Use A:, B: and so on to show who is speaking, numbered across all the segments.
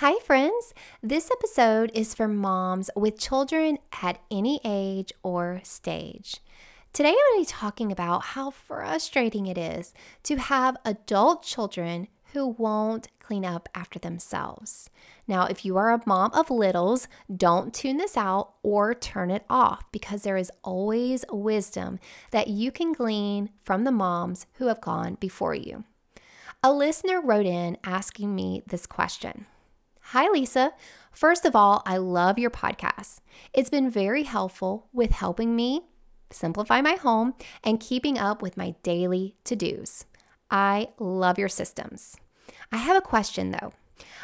A: Hi, friends. This episode is for moms with children at any age or stage. Today, I'm going to be talking about how frustrating it is to have adult children who won't clean up after themselves. Now, if you are a mom of littles, don't tune this out or turn it off because there is always wisdom that you can glean from the moms who have gone before you. A listener wrote in asking me this question. Hi, Lisa. First of all, I love your podcast. It's been very helpful with helping me simplify my home and keeping up with my daily to dos. I love your systems. I have a question though.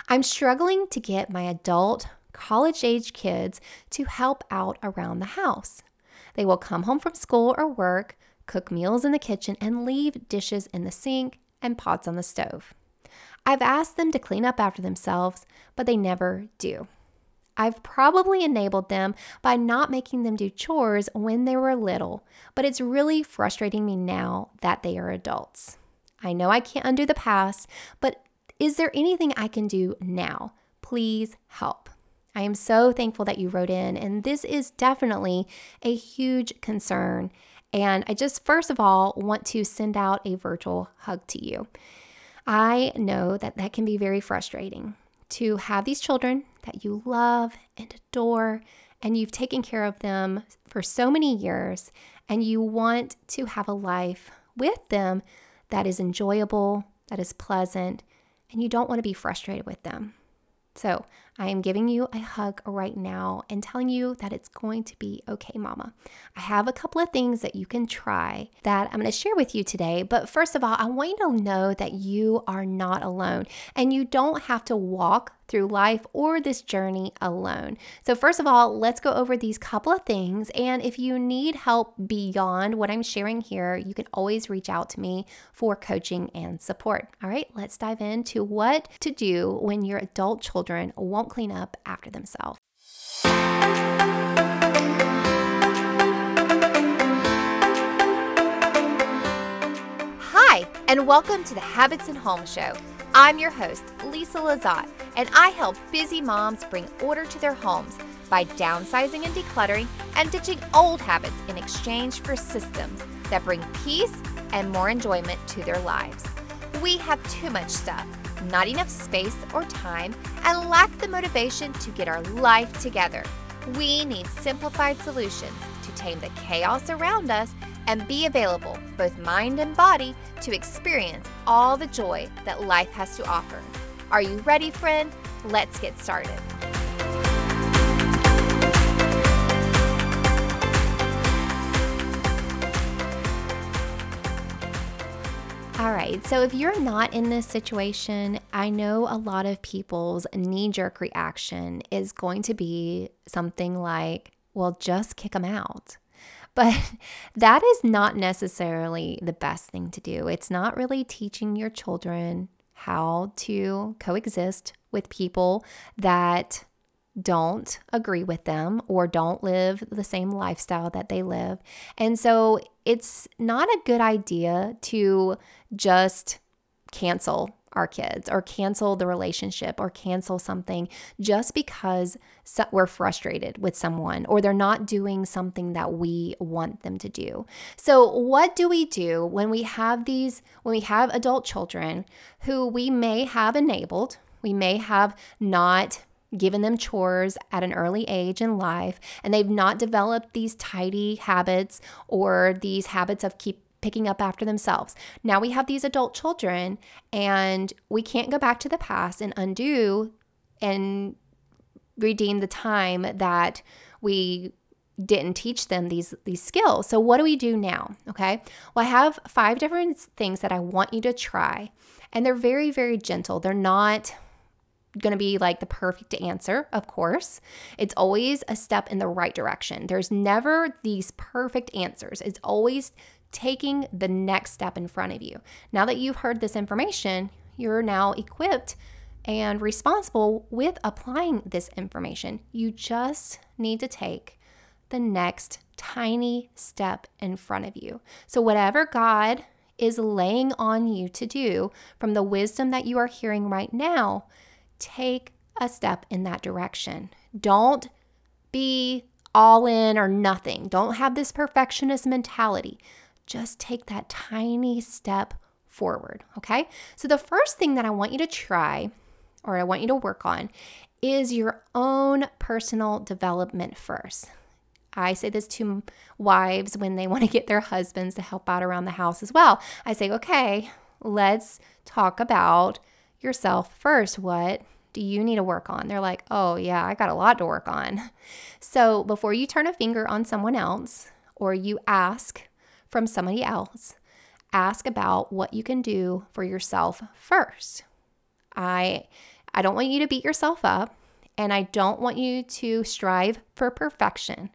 A: I'm struggling to get my adult, college age kids to help out around the house. They will come home from school or work, cook meals in the kitchen, and leave dishes in the sink and pots on the stove. I've asked them to clean up after themselves, but they never do. I've probably enabled them by not making them do chores when they were little, but it's really frustrating me now that they are adults. I know I can't undo the past, but is there anything I can do now? Please help. I am so thankful that you wrote in, and this is definitely a huge concern. And I just, first of all, want to send out a virtual hug to you. I know that that can be very frustrating to have these children that you love and adore, and you've taken care of them for so many years, and you want to have a life with them that is enjoyable, that is pleasant, and you don't want to be frustrated with them. So, I am giving you a hug right now and telling you that it's going to be okay, mama. I have a couple of things that you can try that I'm going to share with you today. But first of all, I want you to know that you are not alone and you don't have to walk through life or this journey alone. So, first of all, let's go over these couple of things. And if you need help beyond what I'm sharing here, you can always reach out to me for coaching and support. All right, let's dive into what to do when your adult children won't clean up after themselves. Hi, and welcome to the Habits and Home Show. I'm your host, Lisa Lazat, and I help busy moms bring order to their homes by downsizing and decluttering and ditching old habits in exchange for systems that bring peace and more enjoyment to their lives. We have too much stuff, not enough space or time, and lack the motivation to get our life together. We need simplified solutions to tame the chaos around us and be available, both mind and body, to experience all the joy that life has to offer. Are you ready, friend? Let's get started. Right, so if you're not in this situation, I know a lot of people's knee jerk reaction is going to be something like, well, just kick them out. But that is not necessarily the best thing to do. It's not really teaching your children how to coexist with people that don't agree with them or don't live the same lifestyle that they live. And so it's not a good idea to just cancel our kids or cancel the relationship or cancel something just because we're frustrated with someone or they're not doing something that we want them to do. So, what do we do when we have these, when we have adult children who we may have enabled, we may have not given them chores at an early age in life and they've not developed these tidy habits or these habits of keep picking up after themselves. Now we have these adult children and we can't go back to the past and undo and redeem the time that we didn't teach them these these skills. So what do we do now? Okay? Well, I have five different things that I want you to try. And they're very very gentle. They're not going to be like the perfect answer, of course. It's always a step in the right direction. There's never these perfect answers. It's always taking the next step in front of you. Now that you've heard this information, you're now equipped and responsible with applying this information. You just need to take the next tiny step in front of you. So, whatever God is laying on you to do from the wisdom that you are hearing right now, take a step in that direction. Don't be all in or nothing. Don't have this perfectionist mentality. Just take that tiny step forward. Okay. So, the first thing that I want you to try or I want you to work on is your own personal development first. I say this to wives when they want to get their husbands to help out around the house as well. I say, okay, let's talk about yourself first. What do you need to work on? They're like, oh, yeah, I got a lot to work on. So before you turn a finger on someone else or you ask from somebody else, ask about what you can do for yourself first. I I don't want you to beat yourself up and I don't want you to strive for perfection.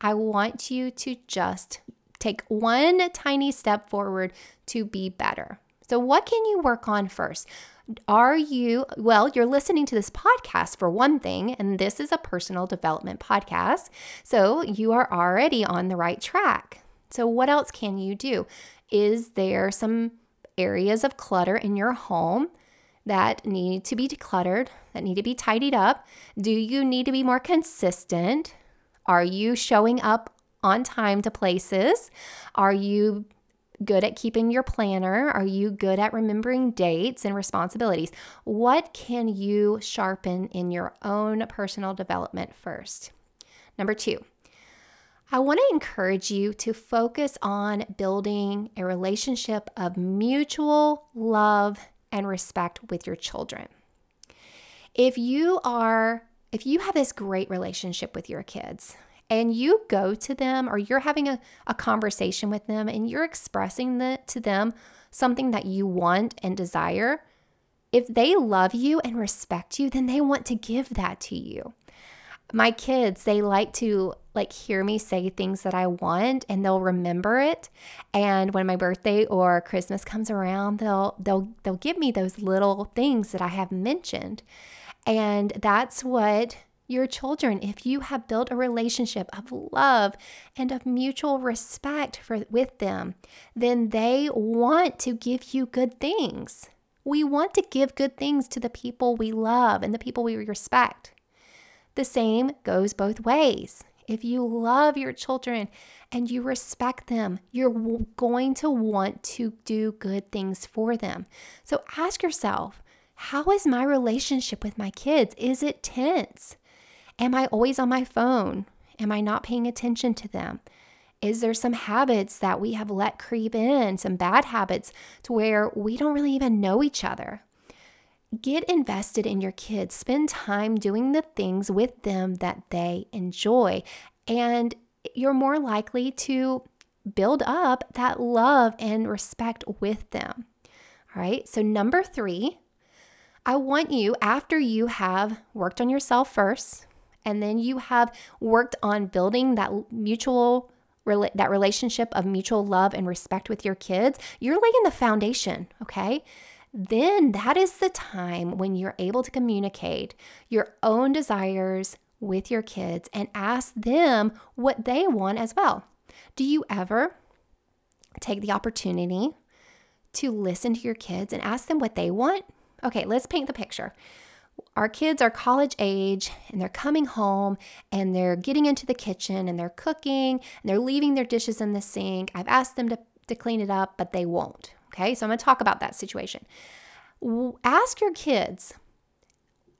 A: I want you to just take one tiny step forward to be better. So, what can you work on first? Are you, well, you're listening to this podcast for one thing, and this is a personal development podcast. So, you are already on the right track. So, what else can you do? Is there some areas of clutter in your home that need to be decluttered, that need to be tidied up? Do you need to be more consistent? Are you showing up on time to places? Are you good at keeping your planner? Are you good at remembering dates and responsibilities? What can you sharpen in your own personal development first? Number two, I want to encourage you to focus on building a relationship of mutual love and respect with your children. If you are if you have this great relationship with your kids and you go to them or you're having a, a conversation with them and you're expressing the, to them something that you want and desire, if they love you and respect you, then they want to give that to you. My kids they like to like hear me say things that i want and they'll remember it. And when my birthday or christmas comes around they'll they'll they'll give me those little things that i have mentioned. And that's what your children if you have built a relationship of love and of mutual respect for with them then they want to give you good things we want to give good things to the people we love and the people we respect the same goes both ways. If you love your children and you respect them, you're going to want to do good things for them. So ask yourself, how is my relationship with my kids? Is it tense? Am I always on my phone? Am I not paying attention to them? Is there some habits that we have let creep in, some bad habits to where we don't really even know each other? Get invested in your kids. Spend time doing the things with them that they enjoy. And you're more likely to build up that love and respect with them. All right. So, number three, I want you, after you have worked on yourself first, and then you have worked on building that mutual that relationship of mutual love and respect with your kids, you're laying the foundation, okay? then that is the time when you're able to communicate your own desires with your kids and ask them what they want as well. Do you ever take the opportunity to listen to your kids and ask them what they want? Okay, let's paint the picture. Our kids are college age and they're coming home and they're getting into the kitchen and they're cooking and they're leaving their dishes in the sink. I've asked them to, to clean it up, but they won't. Okay, so I'm to talk about that situation. Ask your kids,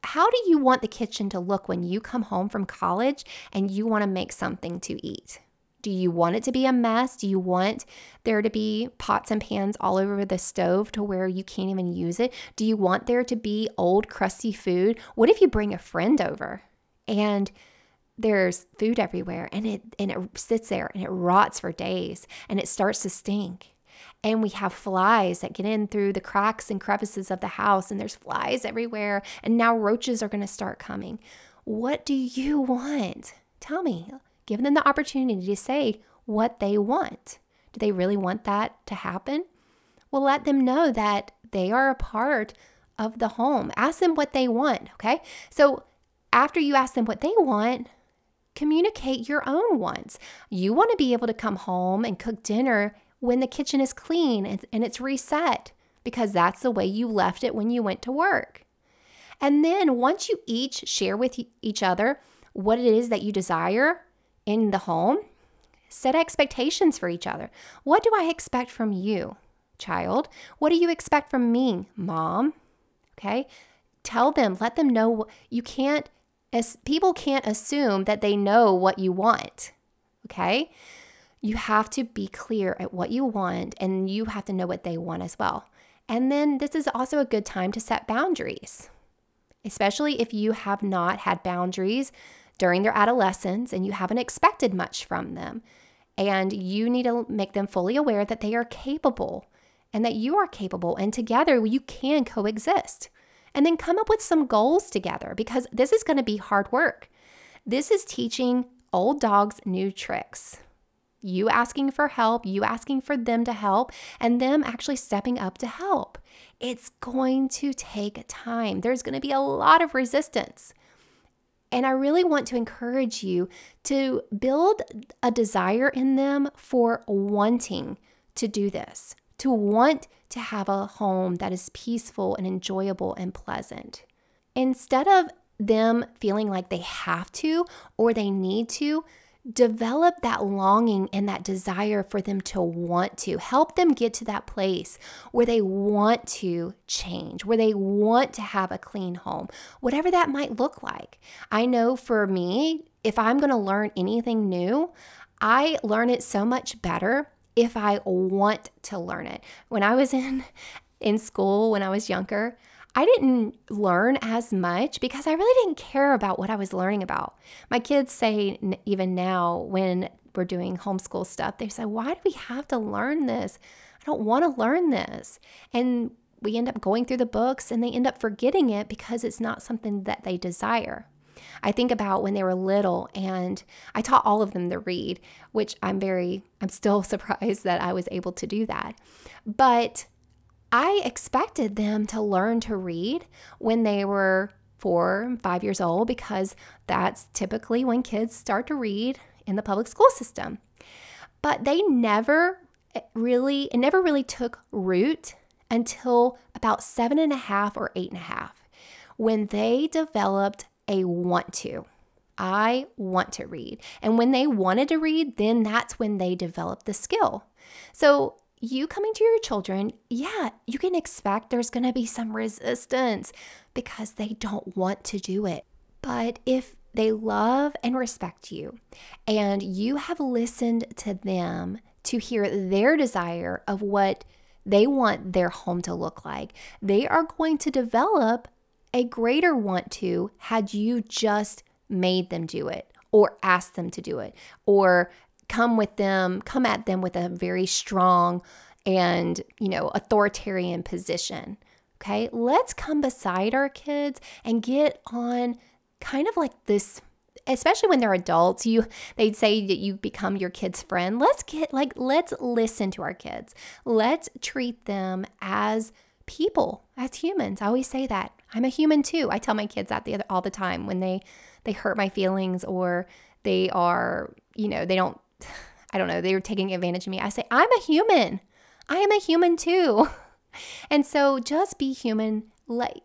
A: how do you want the kitchen to look when you come home from college and you want to make something to eat? Do you want it to be a mess? Do you want there to be pots and pans all over the stove to where you can't even use it? Do you want there to be old, crusty food? What if you bring a friend over and there's food everywhere and it and it sits there and it rots for days and it starts to stink? and we have flies that get in through the cracks and crevices of the house, and there's flies everywhere, and now roaches are going to start coming. What do you want? Tell me. Give them the opportunity to say what they want. Do they really want that to happen? Well, let them know that they are a part of the home. Ask them what they want, okay? So after you ask them what they want, communicate your own wants. You want to be able to come home and cook dinner when the kitchen is clean and, it's reset because that's the way you left it when you went to work. And then once you each share with each other what it is that you desire in the home, set expectations for each other. What do I expect from you, child? What do you expect from me, mom? Okay? Tell them, let them know you can't as people can't assume that they know what you want. Okay? You have to be clear at what you want and you have to know what they want as well. And then this is also a good time to set boundaries, especially if you have not had boundaries during their adolescence and you haven't expected much from them. And you need to make them fully aware that they are capable and that you are capable, and together you can coexist. And then come up with some goals together because this is going to be hard work. This is teaching old dogs new tricks you asking for help, you asking for them to help, and them actually stepping up to help. It's going to take time. There's going to be a lot of resistance. And I really want to encourage you to build a desire in them for wanting to do this, to want to have a home that is peaceful and enjoyable and pleasant. Instead of them feeling like they have to or they need to, develop that longing and that desire for them to want to. Help them get to that place where they want to change, where they want to have a clean home, whatever that might look like. I know for me, if I'm going to learn anything new, I learn it so much better if I want to learn it. When I was in in school when I was younger, I didn't learn as much because I really didn't care about what I was learning about. My kids say, even now, when we're doing homeschool stuff, they say, Why do we have to learn this? I don't want to learn this. And we end up going through the books and they end up forgetting it because it's not something that they desire. I think about when they were little and I taught all of them to read, which I'm very, I'm still surprised that I was able to do that. But I expected them to learn to read when they were four, and five years old, because that's typically when kids start to read in the public school system. But they never eh, really, it never really took root until about seven and a half or eight and a half when they developed a want to. I want to read. And when they wanted to read, then that's when they developed the skill. So you coming to your children, yeah, you can expect there's going to be some resistance because they don't want to do it. But if they love and respect you and you have listened to them to hear their desire of what they want their home to look like, they are going to develop a greater want to had you just made them do it or asked them to do it or come with them, come at them with a very strong and, you know, authoritarian position. Okay, let's come beside our kids and get on kind of like this especially when they're adults you they'd say that you become your kids friend. Let's get like let's listen to our kids. Let's treat them as people as humans. I always say that. I'm a human too. I tell my kids that the other, all the time when they they hurt my feelings or they are you know they don't I don't know, they were taking advantage of me. I say, I'm a human. I am a human too. And so just be human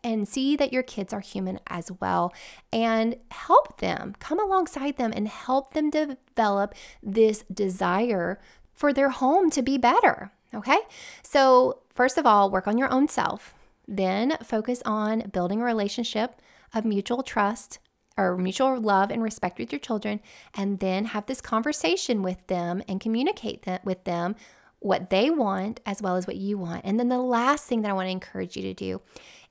A: and see that your kids are human as well and help them, come alongside them and help them develop this desire for their home to be better. Okay. So, first of all, work on your own self. Then focus on building a relationship of mutual trust or mutual love and respect with your children, and then have this conversation with them and communicate with them what they want as well as what you want. And then the last thing that I want to encourage you to do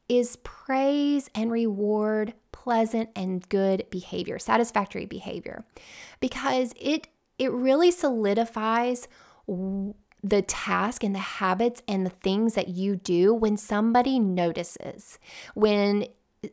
A: is praise and reward pleasant and good behavior, satisfactory behavior, because it it really solidifies the task and the habits and the things that you do when somebody notices. When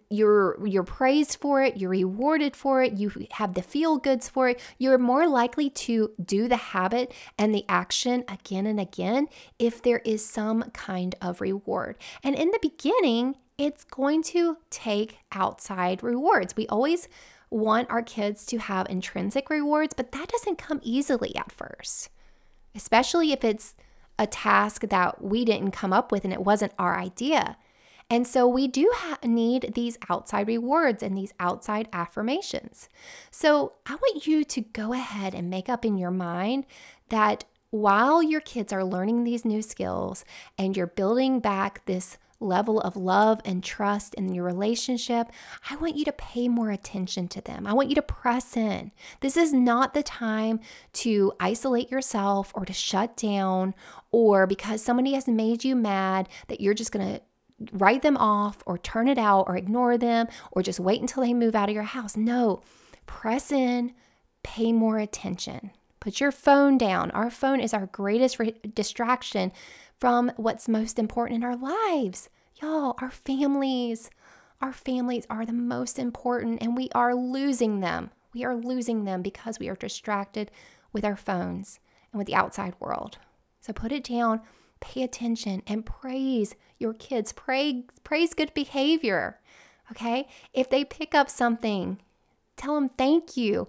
A: you're you're praised for it you're rewarded for it you have the feel goods for it you're more likely to do the habit and the action again and again if there is some kind of reward. And in the beginning it's going to take outside rewards. We always want our kids to have intrinsic rewards but that doesn't come easily at first especially if it's a task that we didn't come up with and it wasn't our idea And so we do ha- need these outside rewards and these outside affirmations. So I want you to go ahead and make up in your mind that while your kids are learning these new skills and you're building back this level of love and trust in your relationship, I want you to pay more attention to them. I want you to press in. This is not the time to isolate yourself or to shut down or because somebody has made you mad that you're just going to write them off or turn it out or ignore them or just wait until they move out of your house. No, press in, pay more attention. Put your phone down. Our phone is our greatest re- distraction from what's most important in our lives. Y'all, our families, our families are the most important, and we are losing them. We are losing them because we are distracted with our phones and with the outside world. So put it down, pay attention, and praise your kids. Pray, praise good behavior. Okay? If they pick up something, tell them thank you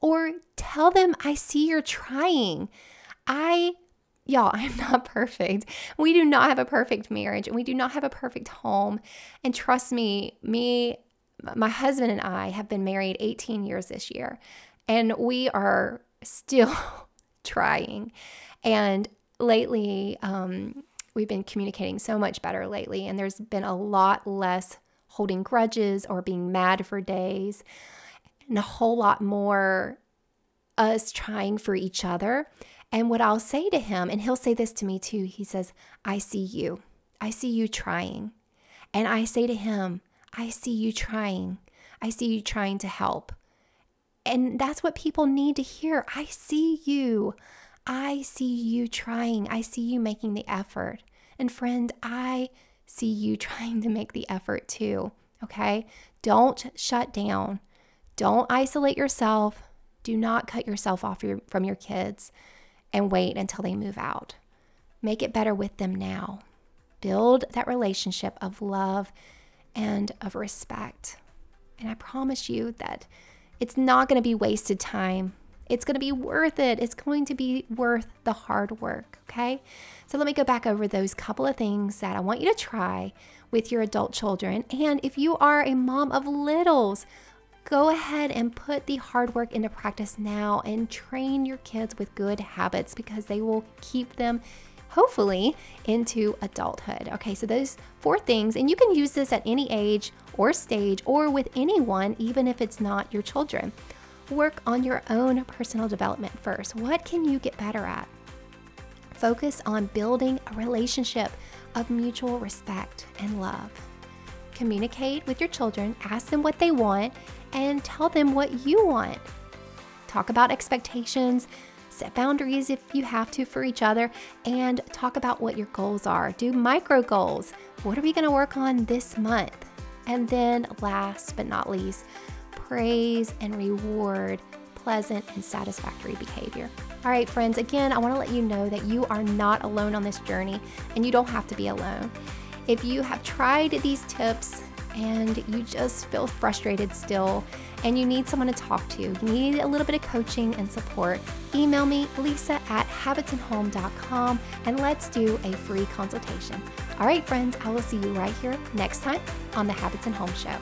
A: or tell them I see you're trying. I Y'all, I'm not perfect. We do not have a perfect marriage and we do not have a perfect home. And trust me, me, my husband and I have been married 18 years this year, and we are still trying. And lately, um, we've been communicating so much better lately, and there's been a lot less holding grudges or being mad for days, and a whole lot more us trying for each other and what I'll say to him, and he'll say this to me too he says, I see you. I see you trying. And I say to him, I see you trying. I see you trying to help. And that's what people need to hear. I see you. I see you trying. I see you making the effort. And friend, I see you trying to make the effort too. Okay? Don't shut down. Don't isolate yourself. Do not cut yourself off your, from your kids and wait until they move out. Make it better with them now. Build that relationship of love and of respect. And I promise you that it's not going to be wasted time. It's going to be worth it. It's going to be worth the hard work. Okay. So let me go back over those couple of things that I want you to try with your adult children. And if you are a mom of littles, Go ahead and put the hard work into practice now and train your kids with good habits because they will keep them hopefully into adulthood. Okay, so those four things, and you can use this at any age or stage or with anyone, even if it's not your children. Work on your own personal development first. What can you get better at? Focus on building a relationship of mutual respect and love. Communicate with your children, ask them what they want, and tell them what you want. Talk about expectations, set boundaries if you have to for each other, and talk about what your goals are. Do micro goals. What are we going to work on this month? And then, last but not least, praise and reward pleasant and satisfactory behavior. All right, friends, again, I want to let you know that you are not alone on this journey and you don't have to be alone. If you have tried these tips and you just feel frustrated still and you need someone to talk to, you need a little bit of coaching and support, email me, lisa at habitsandhome.com, and let's do a free consultation. All right, friends, I will see you right here next time on the Habits and Home Show.